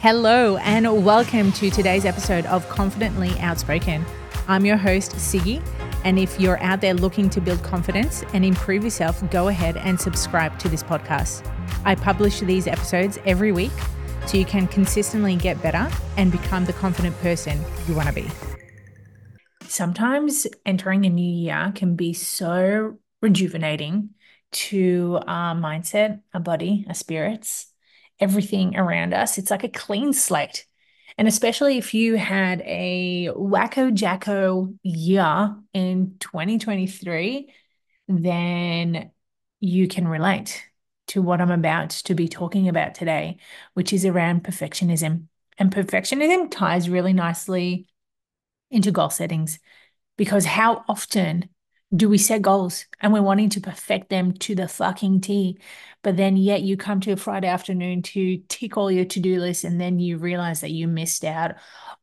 Hello, and welcome to today's episode of Confidently Outspoken. I'm your host, Siggy, and if you're out there looking to build confidence and improve yourself, go ahead and subscribe to this podcast. I publish these episodes every week so you can consistently get better and become the confident person you want to be. Sometimes entering a new year can be so rejuvenating to our mindset, our body, our spirits everything around us. It's like a clean slate. And especially if you had a wacko jacko year in 2023, then you can relate to what I'm about to be talking about today, which is around perfectionism. And perfectionism ties really nicely into goal settings because how often do we set goals and we're wanting to perfect them to the fucking T? But then yet you come to a Friday afternoon to tick all your to-do list and then you realize that you missed out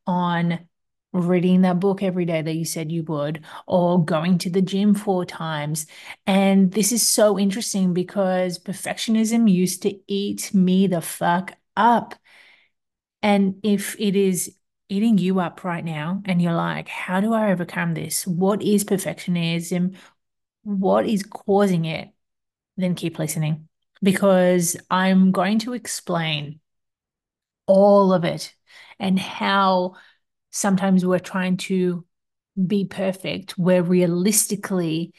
on reading that book every day that you said you would, or going to the gym four times. And this is so interesting because perfectionism used to eat me the fuck up. And if it is eating you up right now and you're like, how do I overcome this? What is perfectionism? What is causing it? Then keep listening because I'm going to explain all of it and how sometimes we're trying to be perfect, where realistically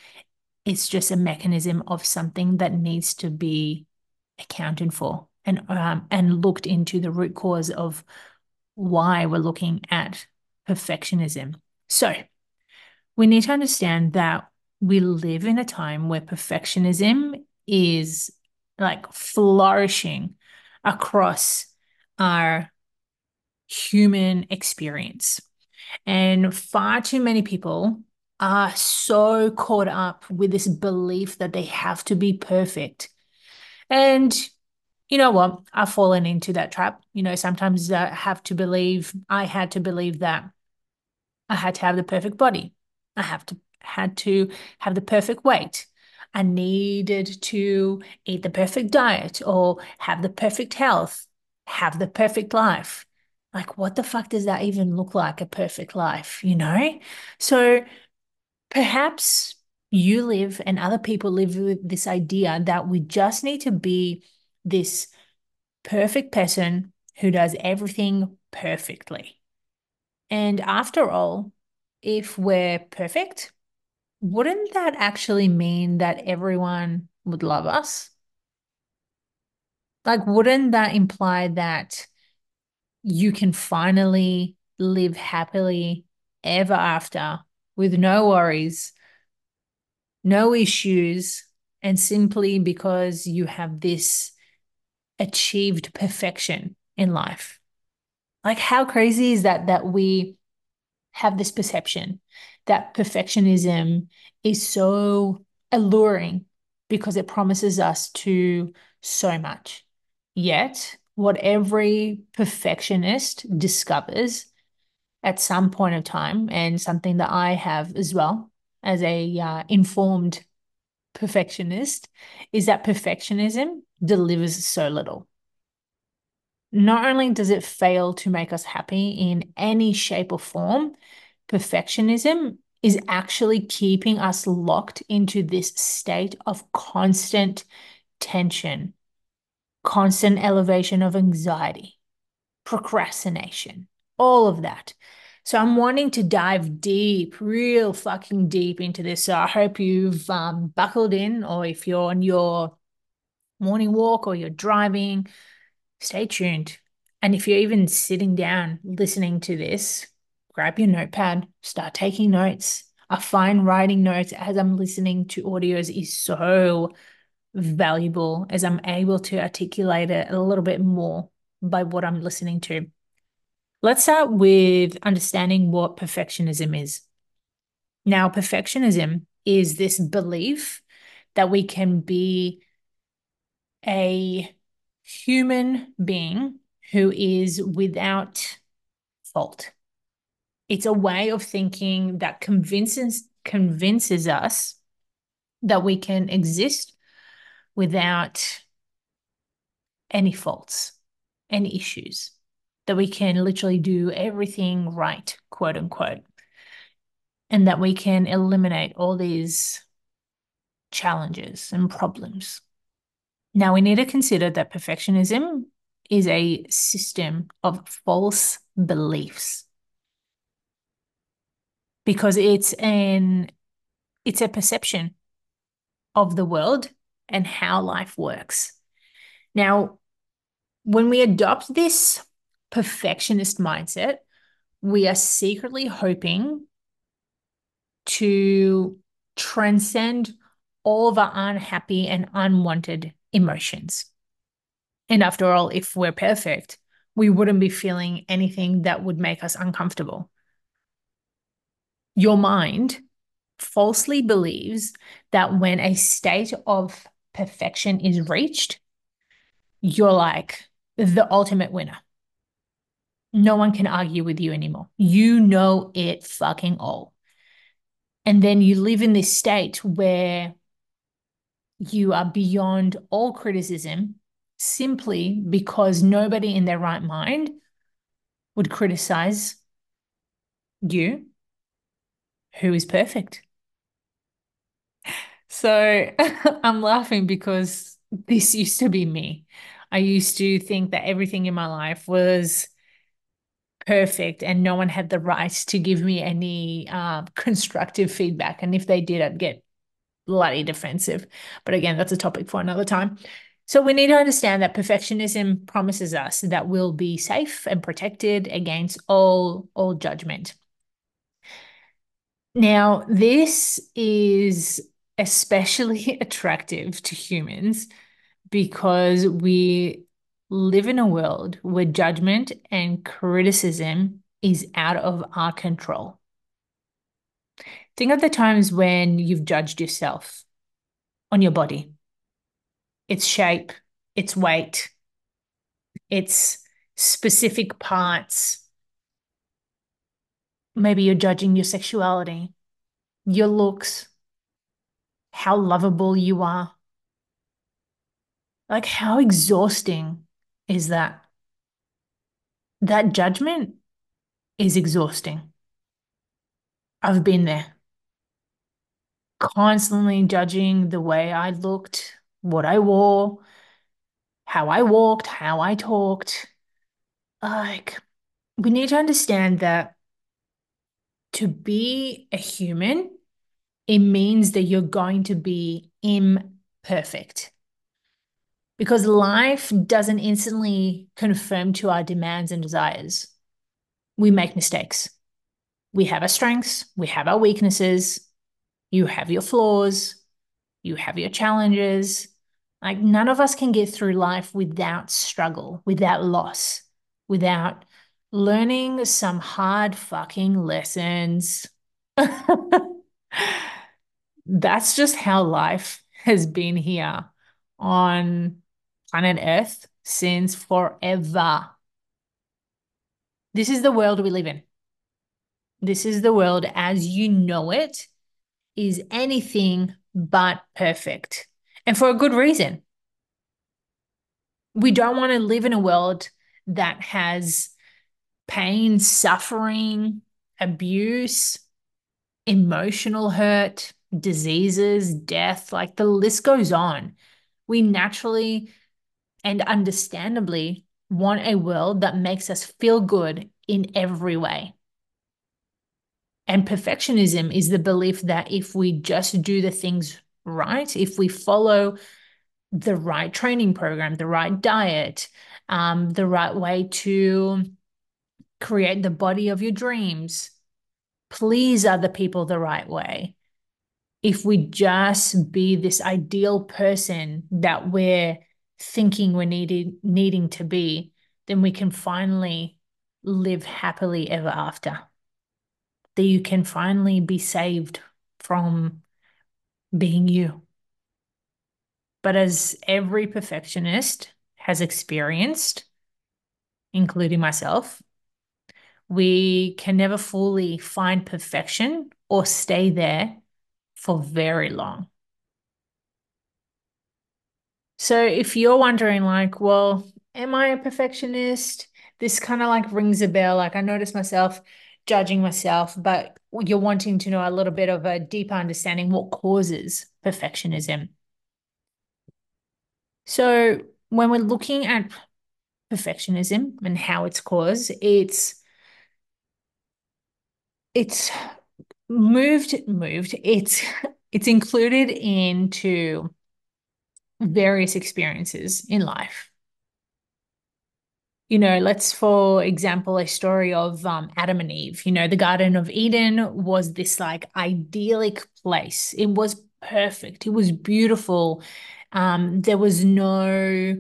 it's just a mechanism of something that needs to be accounted for and um, and looked into the root cause of why we're looking at perfectionism. So, we need to understand that we live in a time where perfectionism is like flourishing across our human experience. And far too many people are so caught up with this belief that they have to be perfect. And you know what? I've fallen into that trap. You know, sometimes I have to believe, I had to believe that I had to have the perfect body. I have to had to have the perfect weight. I needed to eat the perfect diet or have the perfect health, have the perfect life. Like, what the fuck does that even look like, a perfect life, you know? So perhaps you live and other people live with this idea that we just need to be this perfect person who does everything perfectly. And after all, if we're perfect, wouldn't that actually mean that everyone would love us? Like, wouldn't that imply that you can finally live happily ever after with no worries, no issues, and simply because you have this achieved perfection in life. Like, how crazy is that that we have this perception that perfectionism is so alluring because it promises us to so much. Yet, what every perfectionist discovers at some point of time, and something that I have as well as a uh, informed perfectionist, is that perfectionism delivers so little. Not only does it fail to make us happy in any shape or form, perfectionism is actually keeping us locked into this state of constant tension, constant elevation of anxiety, procrastination, all of that. So I'm wanting to dive deep, real fucking deep into this. So I hope you've um, buckled in, or if you're on your morning walk or you're driving, stay tuned. And if you're even sitting down listening to this, grab your notepad, start taking notes. I find writing notes as I'm listening to audios is so valuable as I'm able to articulate it a little bit more by what I'm listening to. Let's start with understanding what perfectionism is. Now, perfectionism is this belief that we can be a human being who is without fault. It's a way of thinking that convinces convinces us that we can exist without any faults, any issues. that we can literally do everything right, quote unquote, and that we can eliminate all these challenges and problems. Now, we need to consider that perfectionism is a system of false beliefs because it's an it's a perception of the world and how life works. Now, when we adopt this perfectionist mindset, we are secretly hoping to transcend all of our unhappy and unwanted emotions. And after all, if we're perfect, we wouldn't be feeling anything that would make us uncomfortable. Your mind falsely believes that when a state of perfection is reached, you're like the ultimate winner. No one can argue with you anymore. You know it fucking all. And then you live in this state where you are beyond all criticism simply because nobody in their right mind would criticize you who is perfect. So I'm laughing because this used to be me. I used to think that everything in my life was perfect and no one had the right to give me any uh, constructive feedback. And if they did, I'd get bloody defensive. But again, that's a topic for another time. So we need to understand that perfectionism promises us that we'll be safe and protected against all all judgment. Now, this is especially attractive to humans because we live in a world where judgment and criticism is out of our control. Think of the times when you've judged yourself on your body, its shape, its weight, its specific parts. Maybe you're judging your sexuality, your looks, how lovable you are. Like, how exhausting is that? That judgment is exhausting. I've been there constantly judging the way I looked, what I wore, how I walked, how I talked. Like, we need to understand that to be a human, it means that you're going to be imperfect. Because life doesn't instantly confirm to our demands and desires. We make mistakes. We have our strengths, we have our weaknesses, you have your flaws, you have your challenges. Like none of us can get through life without struggle, without loss, without learning some hard fucking lessons. That's just how life has been here on planet Earth since forever. This is the world we live in. This is the world as you know it is anything but perfect. And for a good reason. We don't want to live in a world that has pain, suffering, abuse, emotional hurt, diseases, death, like the list goes on. We naturally and understandably want a world that makes us feel good in every way. And perfectionism is the belief that if we just do the things right, if we follow the right training program, the right diet, um, the right way to create the body of your dreams, please other people the right way. If we just be this ideal person that we're thinking we're needed, needing to be, then we can finally live happily ever after that you can finally be saved from being you. But as every perfectionist has experienced, including myself, we can never fully find perfection or stay there for very long. So if you're wondering, like, well, am I a perfectionist? this kind of like rings a bell. Like I notice myself judging myself, but you're wanting to know a little bit of a deeper understanding what causes perfectionism. So when we're looking at perfectionism and how it's caused, it's it's moved moved it's it's included into various experiences in life you know let's for example a story of um, adam and eve you know the garden of eden was this like idyllic place it was perfect it was beautiful um, there was no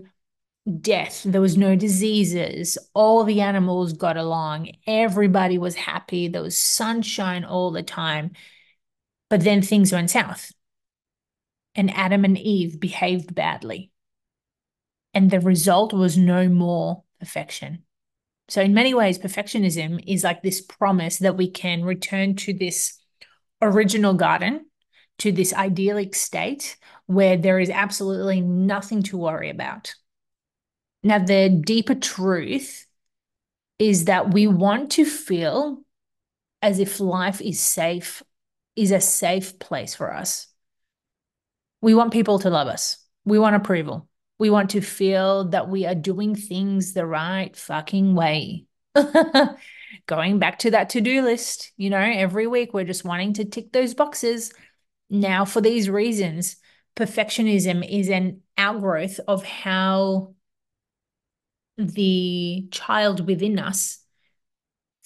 death. There was no diseases. All the animals got along. Everybody was happy. There was sunshine all the time. But then things went south. And Adam and Eve behaved badly. And the result was no more perfection. So, in many ways, perfectionism is like this promise that we can return to this original garden, to this idyllic state where there is absolutely nothing to worry about now, the deeper truth is that we want to feel as if life is safe, is a safe place for us. We want people to love us. We want approval. We want to feel that we are doing things the right fucking way. Going back to that to do list, you know, every week we're just wanting to tick those boxes. Now, for these reasons, perfectionism is an outgrowth of how the child within us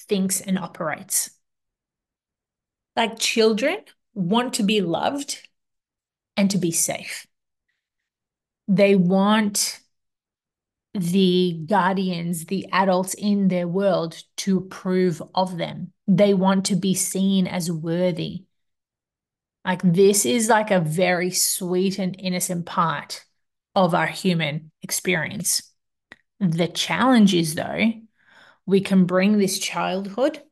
thinks and operates. Like children want to be loved and to be safe. They want the guardians, the adults in their world to approve of them. They want to be seen as worthy. Like, this is like a very sweet and innocent part of our human experience. The challenge is, though, we can bring this childhood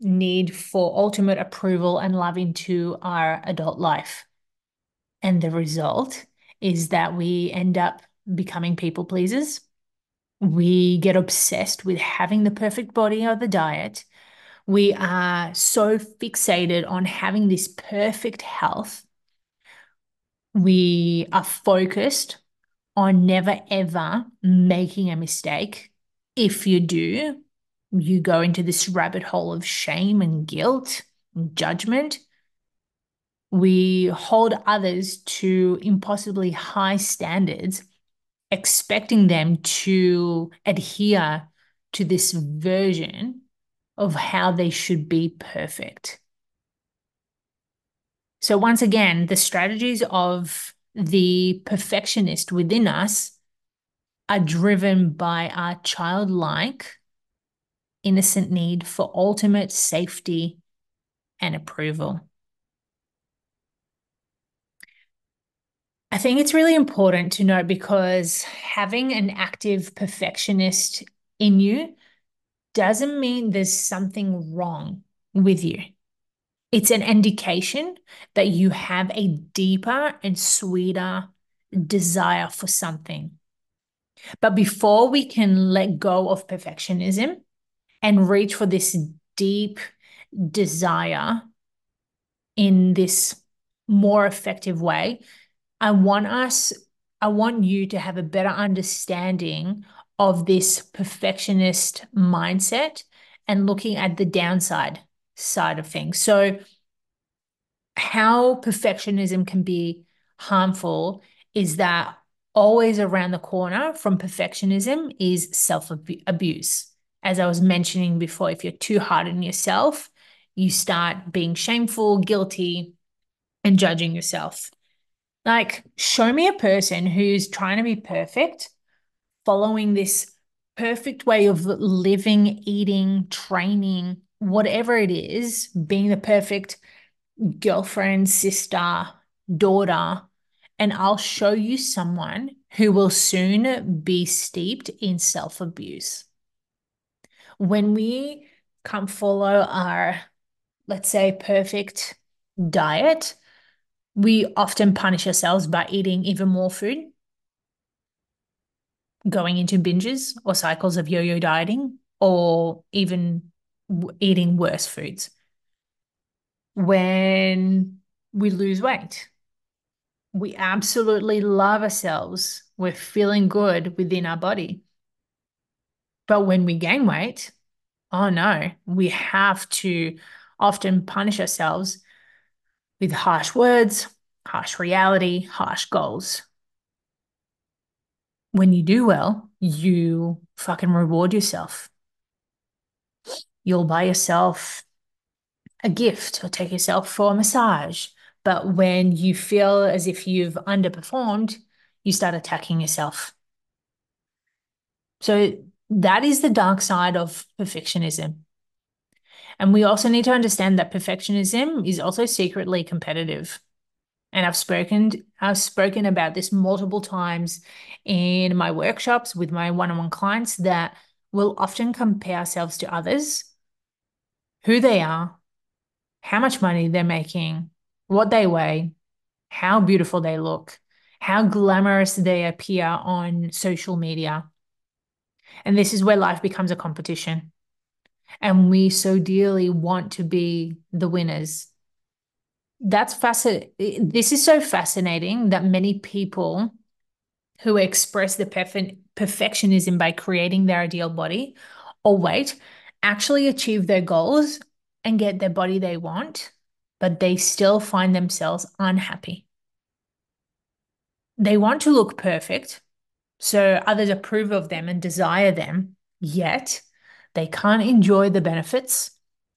need for ultimate approval and love into our adult life. And the result is that we end up becoming people pleasers. We get obsessed with having the perfect body or the diet. We are so fixated on having this perfect health. We are focused on never ever making a mistake. If you do, you go into this rabbit hole of shame and guilt and judgment. We hold others to impossibly high standards, expecting them to adhere to this version of how they should be perfect. So, once again, the strategies of the perfectionist within us are driven by our childlike, innocent need for ultimate safety and approval. I think it's really important to note because having an active perfectionist in you doesn't mean there's something wrong with you. It's an indication that you have a deeper and sweeter desire for something. But before we can let go of perfectionism and reach for this deep desire in this more effective way, I want us, I want you to have a better understanding of this perfectionist mindset and looking at the downside side of things. So, how perfectionism can be harmful is that always around the corner from perfectionism is self abuse. As I was mentioning before, if you're too hard on yourself, you start being shameful, guilty, and judging yourself. Like, show me a person who's trying to be perfect, following this perfect way of living, eating, training, whatever it is, being the perfect girlfriend, sister, daughter, and I'll show you someone who will soon be steeped in self abuse. When we come follow our, let's say, perfect diet, we often punish ourselves by eating even more food, going into binges or cycles of yo yo dieting, or even eating worse foods. When we lose weight, we absolutely love ourselves. We're feeling good within our body. But when we gain weight, oh no, we have to often punish ourselves with harsh words, harsh reality, harsh goals. When you do well, you fucking reward yourself. You'll buy yourself a gift or take yourself for a massage. But when you feel as if you've underperformed, you start attacking yourself. So that is the dark side of perfectionism. And we also need to understand that perfectionism is also secretly competitive. And I've spoken I've spoken about this multiple times in my workshops with my one-on-one clients that we'll often compare ourselves to others, who they are, how much money they're making, what they weigh, how beautiful they look, how glamorous they appear on social media. And this is where life becomes a competition. And we so dearly want to be the winners. That's fascinating. This is so fascinating that many people who express the perf- perfectionism by creating their ideal body or weight actually achieve their goals and get their body they want, but they still find themselves unhappy. They want to look perfect, so others approve of them and desire them, yet they can't enjoy the benefits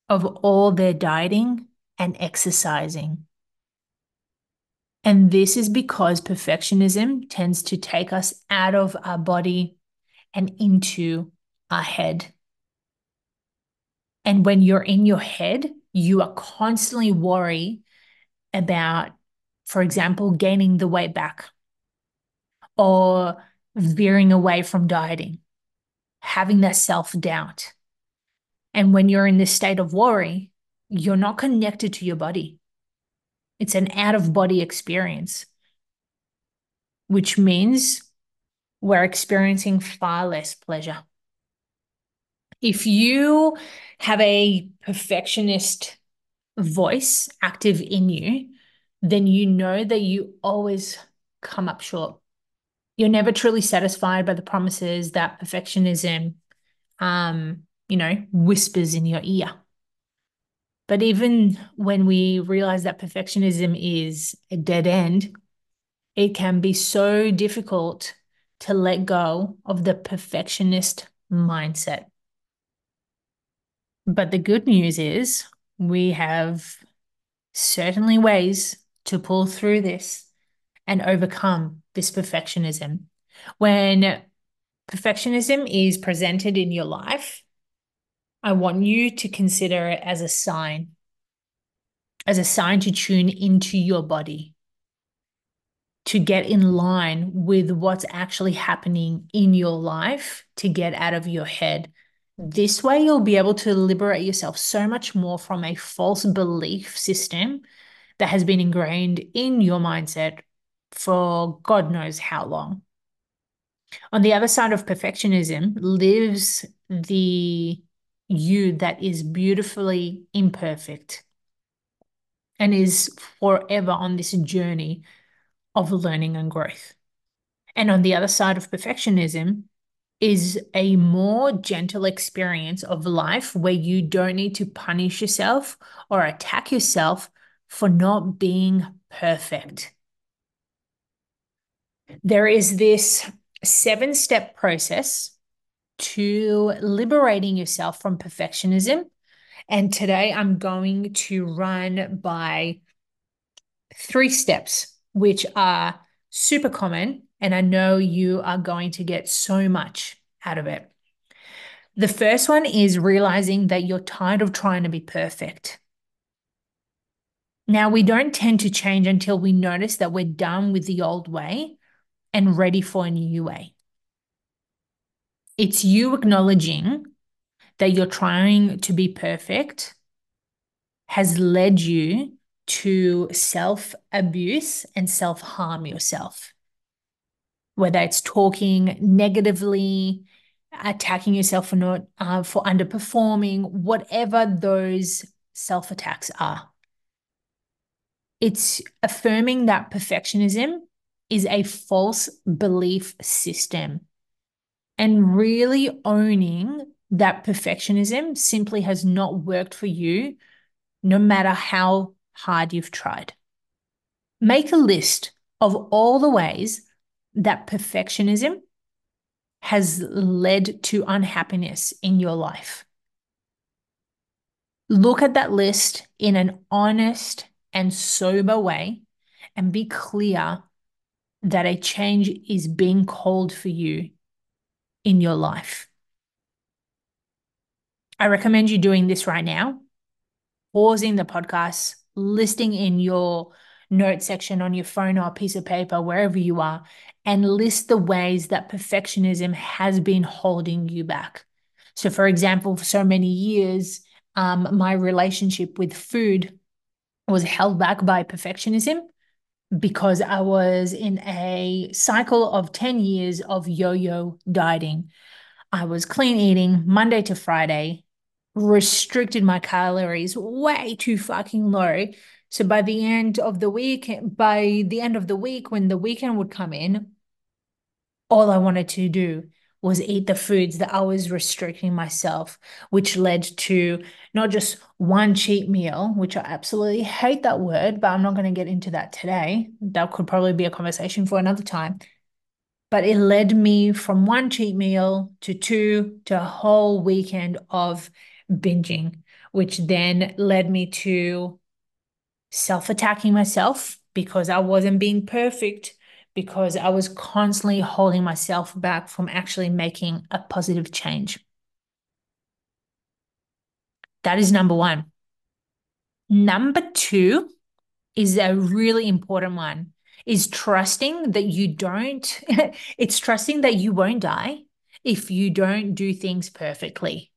of all their dieting and exercising. And this is because perfectionism tends to take us out of our body and into our head. And when you're in your head, you are constantly worried about, for example, gaining the weight back or veering away from dieting, having that self doubt. And when you're in this state of worry, you're not connected to your body. It's an out of body experience, which means we're experiencing far less pleasure. If you have a perfectionist voice active in you, then you know that you always come up short you're never truly satisfied by the promises that perfectionism um you know whispers in your ear. But even when we realize that perfectionism is a dead end it can be so difficult to let go of the perfectionist mindset. But the good news is we have certainly ways to pull through this and overcome this perfectionism. When perfectionism is presented in your life, I want you to consider it as a sign, as a sign to tune into your body, to get in line with what's actually happening in your life, to get out of your head. This way, you'll be able to liberate yourself so much more from a false belief system that has been ingrained in your mindset for God knows how long. On the other side of perfectionism lives the you that is beautifully imperfect and is forever on this journey of learning and growth. And on the other side of perfectionism is a more gentle experience of life where you don't need to punish yourself or attack yourself for not being perfect there is this seven step process to liberating yourself from perfectionism. And today I'm going to run by three steps, which are super common. And I know you are going to get so much out of it. The first one is realizing that you're tired of trying to be perfect. Now, we don't tend to change until we notice that we're done with the old way and ready for a new way. It's you acknowledging that you're trying to be perfect has led you to self abuse and self harm yourself. Whether it's talking negatively, attacking yourself for not uh, for underperforming, whatever those self attacks are. It's affirming that perfectionism is a false belief system and really owning that perfectionism simply has not worked for you, no matter how hard you've tried. Make a list of all the ways that perfectionism has led to unhappiness in your life. Look at that list in an honest and sober way and be clear that a change is being called for you in your life. I recommend you doing this right now, pausing the podcast, listing in your note section on your phone or a piece of paper, wherever you are, and list the ways that perfectionism has been holding you back. So, for example, for so many years, um, my relationship with food was held back by perfectionism because I was in a cycle of 10 years of yo yo dieting. I was clean eating Monday to Friday, restricted my calories way too fucking low. So by the end of the week, by the end of the week, when the weekend would come in, all I wanted to do was eat the foods that I was restricting myself, which led to not just one cheat meal, which I absolutely hate that word, but I'm not going to get into that today. That could probably be a conversation for another time. But it led me from one cheat meal to two to a whole weekend of binging, which then led me to self attacking myself because I wasn't being perfect because I was constantly holding myself back from actually making a positive change. That is number one. Number two is a really important one is trusting that you don't it's trusting that you won't die if you don't do things perfectly.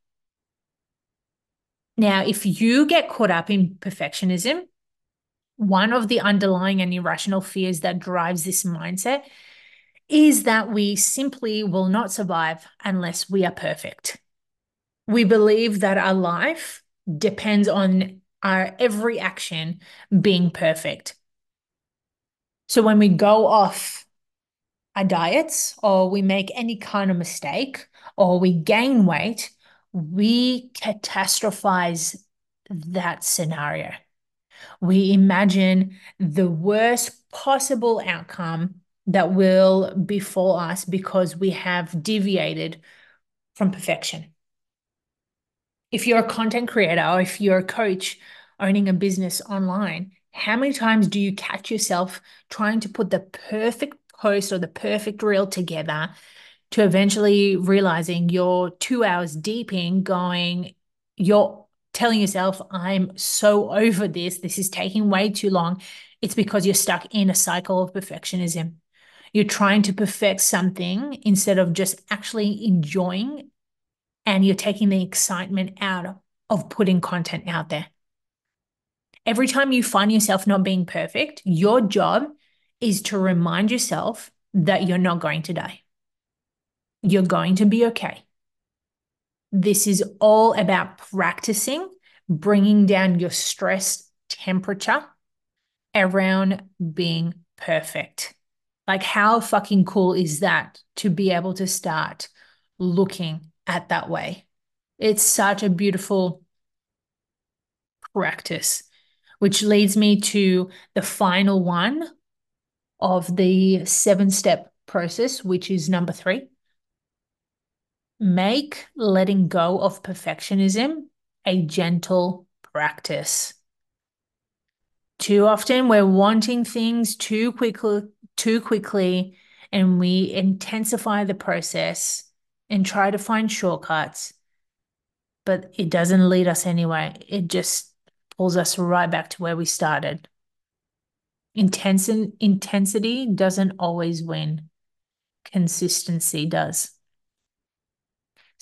Now, if you get caught up in perfectionism, one of the underlying and irrational fears that drives this mindset is that we simply will not survive unless we are perfect. We believe that our life depends on our every action being perfect. So when we go off our diets or we make any kind of mistake or we gain weight, we catastrophize that scenario. We imagine the worst possible outcome that will befall us because we have deviated from perfection. If you're a content creator or if you're a coach owning a business online, how many times do you catch yourself trying to put the perfect post or the perfect reel together to eventually realizing you're two hours deep in going, you're telling yourself, I'm so over this, this is taking way too long, it's because you're stuck in a cycle of perfectionism. You're trying to perfect something instead of just actually enjoying, and you're taking the excitement out of putting content out there. Every time you find yourself not being perfect, your job is to remind yourself that you're not going to die. You're going to be okay. This is all about practicing bringing down your stress temperature around being perfect. Like, how fucking cool is that to be able to start looking at that way? It's such a beautiful practice, which leads me to the final one of the seven step process, which is number three make letting go of perfectionism a gentle practice. Too often we're wanting things too quickly, too quickly, and we intensify the process and try to find shortcuts, but it doesn't lead us anywhere. It just pulls us right back to where we started. Intensi- intensity doesn't always win. Consistency does.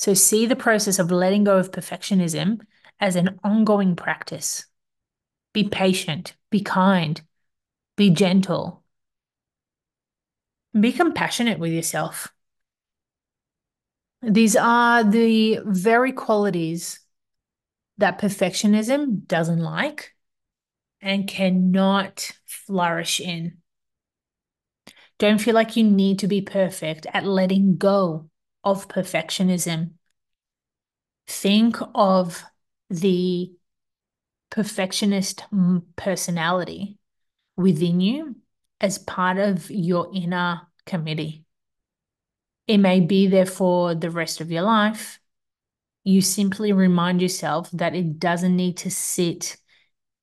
So see the process of letting go of perfectionism as an ongoing practice. Be patient, be kind, be gentle, be compassionate with yourself. These are the very qualities that perfectionism doesn't like and cannot flourish in. Don't feel like you need to be perfect at letting go of perfectionism. Think of the perfectionist personality within you as part of your inner committee. It may be there for the rest of your life. You simply remind yourself that it doesn't need to sit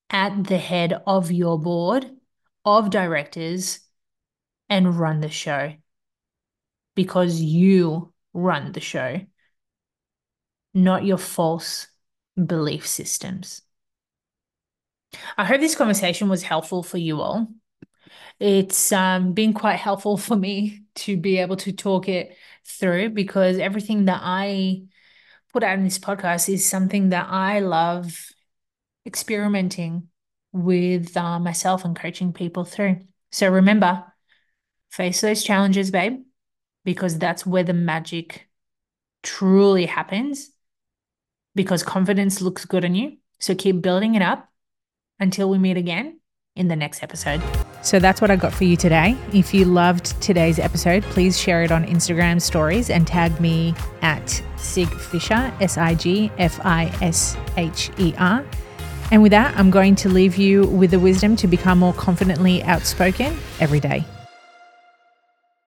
at the head of your board of directors and run the show because you run the show, not your false belief systems. I hope this conversation was helpful for you all. It's um, been quite helpful for me to be able to talk it through because everything that I put out in this podcast is something that I love experimenting with uh, myself and coaching people through. So remember, face those challenges, babe, because that's where the magic truly happens. Because confidence looks good on you. So keep building it up until we meet again in the next episode. So that's what I got for you today. If you loved today's episode, please share it on Instagram stories and tag me at Sig Fisher, S I G F I S H E R. And with that, I'm going to leave you with the wisdom to become more confidently outspoken every day.